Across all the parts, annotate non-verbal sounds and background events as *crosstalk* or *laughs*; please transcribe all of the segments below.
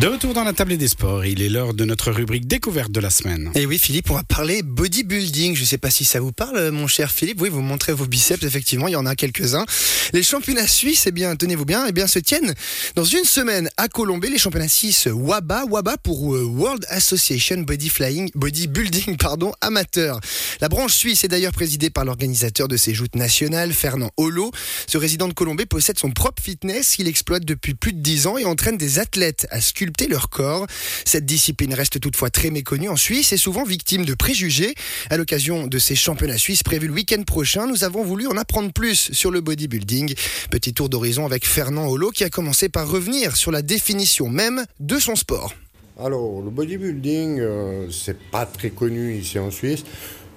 De retour dans la table des sports, il est l'heure de notre rubrique découverte de la semaine. Et oui, Philippe, on va parler bodybuilding. Je ne sais pas si ça vous parle, mon cher Philippe. Oui, vous montrez vos biceps, effectivement, il y en a quelques-uns. Les championnats suisses, eh bien, tenez-vous bien, eh bien, se tiennent dans une semaine à Colombey. Les championnats suisses WABA, WABA pour euh, World Association Body Flying, Bodybuilding, pardon, amateur. La branche suisse est d'ailleurs présidée par l'organisateur de ces joutes nationales, Fernand Holo. Ce résident de Colombey possède son propre fitness qu'il exploite depuis plus de 10 ans et entraîne des athlètes à sculpter leur corps. Cette discipline reste toutefois très méconnue en Suisse et souvent victime de préjugés. À l'occasion de ces championnats suisses prévus le week-end prochain, nous avons voulu en apprendre plus sur le bodybuilding. Petit tour d'horizon avec Fernand Holo qui a commencé par revenir sur la définition même de son sport. Alors, le bodybuilding, euh, c'est pas très connu ici en Suisse.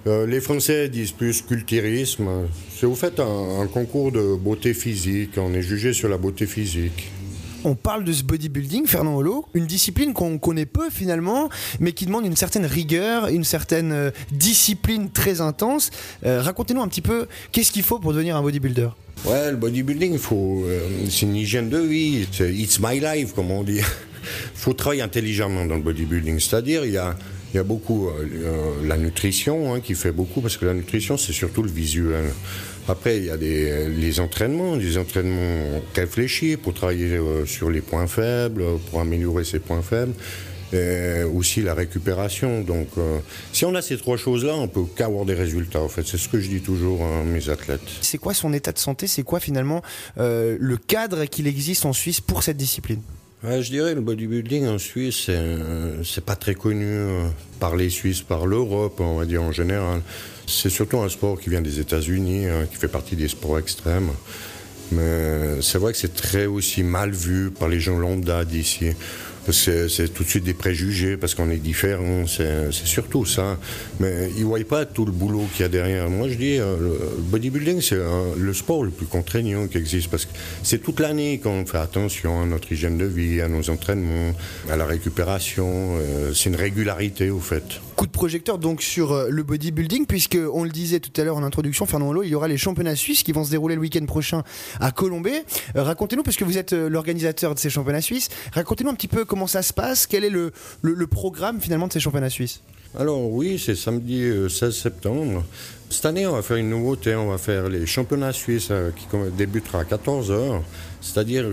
Euh, les Français disent plus culturisme. C'est au fait un, un concours de beauté physique. On est jugé sur la beauté physique on parle de ce bodybuilding, Fernand Holo, une discipline qu'on connaît peu finalement, mais qui demande une certaine rigueur, une certaine euh, discipline très intense. Euh, racontez-nous un petit peu, qu'est-ce qu'il faut pour devenir un bodybuilder? Ouais, le bodybuilding, euh, c'est une hygiène de vie, it's my life, comme on dit. Il *laughs* faut travailler intelligemment dans le bodybuilding, c'est-à-dire il y a il y a beaucoup la nutrition hein, qui fait beaucoup parce que la nutrition c'est surtout le visuel. Après, il y a les entraînements, des entraînements réfléchis pour travailler euh, sur les points faibles, pour améliorer ses points faibles. Et aussi la récupération. Donc, euh, si on a ces trois choses-là, on peut qu'avoir des résultats. En fait, c'est ce que je dis toujours à mes athlètes. C'est quoi son état de santé? C'est quoi finalement euh, le cadre qu'il existe en Suisse pour cette discipline? Je dirais le bodybuilding en Suisse, c'est pas très connu par les Suisses, par l'Europe, on va dire en général. C'est surtout un sport qui vient des États-Unis, hein, qui fait partie des sports extrêmes. Mais c'est vrai que c'est très aussi mal vu par les gens lambda d'ici c'est tout de suite des préjugés, parce qu'on est différent, c'est surtout ça. Mais ils ne voient pas tout le boulot qu'il y a derrière. Moi, je dis, euh, le bodybuilding, c'est le sport le plus contraignant qui existe, parce que c'est toute l'année qu'on fait attention à notre hygiène de vie, à nos entraînements, à la récupération. Euh, c'est une régularité, au fait. De projecteur donc sur euh, le bodybuilding, puisque on le disait tout à l'heure en introduction, Fernand Hulot, il y aura les championnats suisses qui vont se dérouler le week-end prochain à Colombey. Racontez-nous, parce que vous êtes l'organisateur de ces championnats suisses, racontez-nous un petit peu comment ça se passe Quel est le, programme finalement de ces championnats suisses? Alors oui, c'est samedi 16 euh, septembre. Cette année, on va faire une nouveauté. On va faire les championnats suisses euh, qui débutera à 14h, c'est-à-dire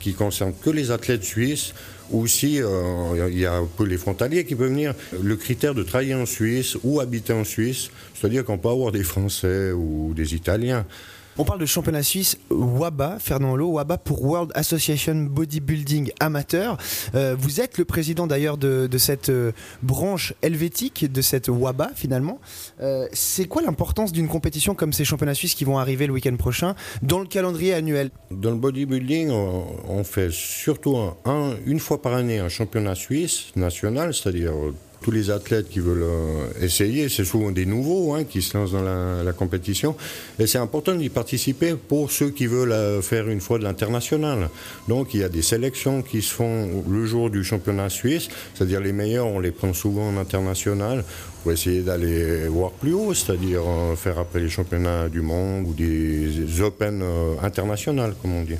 qui concerne que les athlètes suisses. Ou si euh, il y a un peu les frontaliers qui peuvent venir. Le critère de travailler en Suisse ou habiter en Suisse, c'est-à-dire qu'on peut avoir des Français ou des Italiens. On parle de championnat suisse WABA, Fernand Holo, WABA pour World Association Bodybuilding Amateur. Euh, vous êtes le président d'ailleurs de, cette euh, branche helvétique, de cette WABA finalement. Euh, c'est quoi l'importance d'une compétition comme ces championnats suisses qui vont arriver le week-end prochain dans le calendrier annuel? Dans le bodybuilding, on, fait surtout une fois par année un championnat suisse national, c'est-à-dire tous les athlètes qui veulent euh, essayer, c'est souvent des nouveaux hein, qui se lancent dans la, compétition. Et c'est important d'y participer pour ceux qui veulent euh, faire une fois de l'international. Donc il y a des sélections qui se font le jour du championnat suisse, c'est-à-dire les meilleurs, on les prend souvent en international pour essayer d'aller voir plus haut, c'est-à-dire euh, faire après les championnats du monde ou des Open internationales, comme on dit.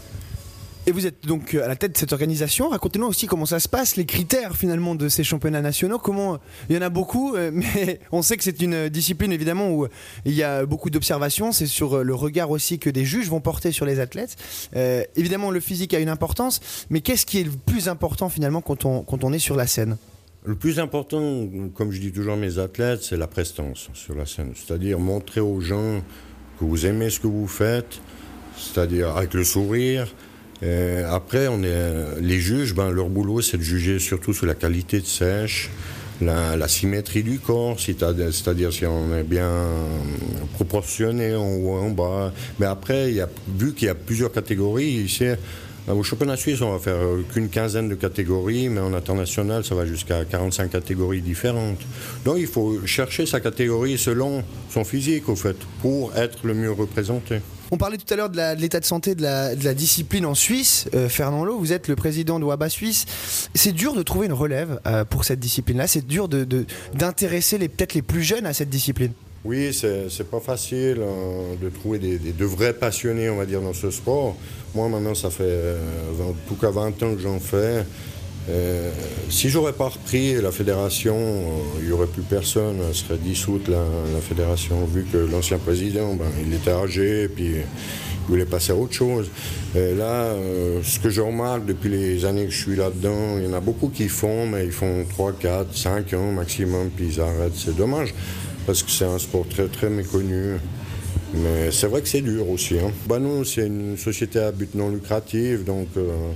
Et vous êtes donc à la tête de cette organisation. Racontez-nous aussi comment ça se passe, les critères finalement de ces championnats nationaux. Comment il y en a beaucoup, euh, *laughs* mais on sait que c'est une discipline évidemment où il y a beaucoup d'observations. C'est sur le regard aussi que des juges vont porter sur les athlètes. Euh, évidemment, le physique a une importance, mais qu'est-ce qui est le plus important finalement quand on, quand on est sur la scène? Le plus important, comme je dis toujours à mes athlètes, c'est la prestance sur la scène. C'est-à-dire montrer aux gens que vous aimez ce que vous faites, c'est-à-dire avec le sourire, euh, après, est, les juges, ben, leur boulot, c'est de juger surtout sur la qualité de sèche, la, symétrie du corps, c'est-à-dire si on est bien proportionné en haut en bas. Mais après, vu qu'il y a plusieurs catégories, ici, au championnat suisse, on va faire qu'une quinzaine de catégories, mais en international, ça va jusqu'à 45 catégories différentes. Donc il faut chercher sa catégorie selon son physique, au fait, pour être le mieux représenté. On parlait tout à l'heure de l'état de, santé de la, discipline en Suisse. Euh, Fernand Lowe, vous êtes le président de WABA Suisse. C'est dur de trouver une relève euh, pour cette discipline-là. C'est dur d'intéresser peut-être les plus jeunes à cette discipline. Oui, c'est pas facile hein, de trouver des, de vrais passionnés, on va dire, dans ce sport. Moi, maintenant, ça fait euh, en tout cas 20 ans que j'en fais. Euh, si j'aurais pas repris la fédération, euh, il n'y aurait plus personne, elle serait dissoute la, fédération, vu que l'ancien président, ben, il était âgé, et puis il voulait passer à autre chose. Et là, euh, ce que je remarque depuis les années que je suis là-dedans, il y en a beaucoup qui font, mais ils font 3, 4, 5 ans maximum, puis ils arrêtent. C'est dommage, parce que c'est un sport très, très méconnu. Mais c'est vrai que c'est dur aussi. Hein. Bah, nous, c'est une société à but non lucratif, donc euh,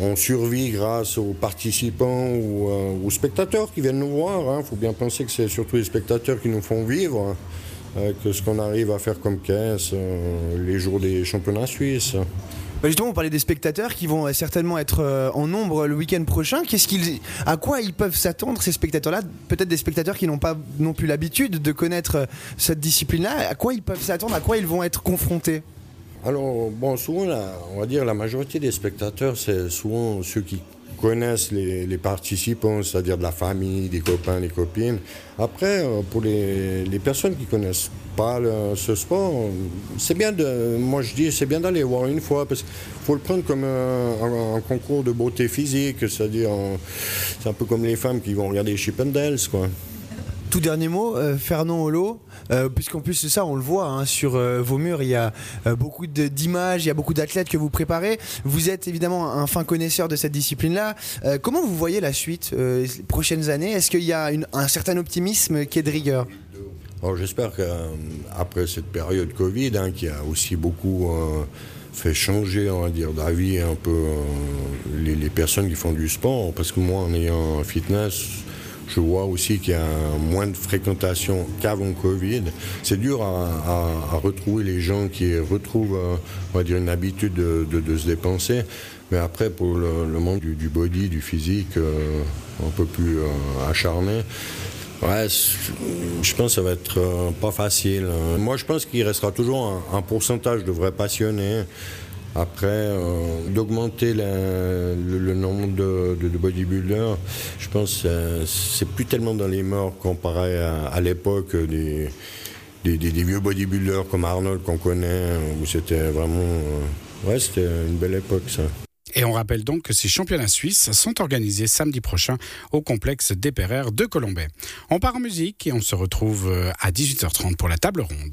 on survit grâce aux participants ou euh, aux spectateurs qui viennent nous voir. Il hein. faut bien penser que c'est surtout les spectateurs qui nous font vivre. Hein, avec ce qu'on arrive à faire comme caisse euh, les jours des championnats suisses. Bah, justement, on parlait des spectateurs qui vont certainement être euh, en nombre le week-end prochain. Qu'est-ce à quoi ils peuvent s'attendre ces spectateurs-là? Peut-être des spectateurs qui n'ont pas non plus l'habitude de connaître euh, cette discipline-là. À quoi ils peuvent s'attendre? À quoi ils vont être confrontés? Alors, bon, souvent, on va dire la majorité des spectateurs, c'est souvent ceux qui connaissent les, participants, c'est-à-dire de la famille, des copains, des copines. Après, euh, pour les, personnes qui connaissent pas ce sport, c'est bien de, moi je dis, c'est bien d'aller voir une fois parce qu'il faut le prendre comme un, concours de beauté physique, c'est-à-dire, c'est un peu comme les femmes qui vont regarder Chip and quoi. Tout dernier mot, euh, Fernand Holo, euh, puisqu'en plus de ça, on le voit hein, sur euh, vos murs, il y a beaucoup d'images, il y a beaucoup d'athlètes que vous préparez. Vous êtes évidemment un fin connaisseur de cette discipline-là. comment vous voyez la suite, les prochaines années? Est-ce qu'il y a un certain optimisme qui est de rigueur? J'espère qu'après cette période Covid, hein, qui a aussi beaucoup fait changer, on va dire, d'avis un peu les, personnes qui font du sport, parce que moi, en ayant un fitness, je vois aussi qu'il y a moins de fréquentation qu'avant Covid. C'est dur à, retrouver les gens qui retrouvent, euh, on va dire, une habitude de, se dépenser. Mais après, pour le, monde du, body, du physique, euh, un peu plus euh, acharné, je pense que ça va être pas facile. Moi, je pense qu'il restera toujours un, pourcentage de vrais passionnés. Après, euh, d'augmenter le, nombre de, bodybuilders, je pense que c'est plus tellement dans les morts comparé à, l'époque des, vieux bodybuilders comme Arnold qu'on connaît, où c'était vraiment. Euh, ouais, c'était une belle époque ça. Et on rappelle donc que ces championnats suisses sont organisés samedi prochain au complexe des de Colombay. On part en musique et on se retrouve euh, à 18h30 pour la table ronde.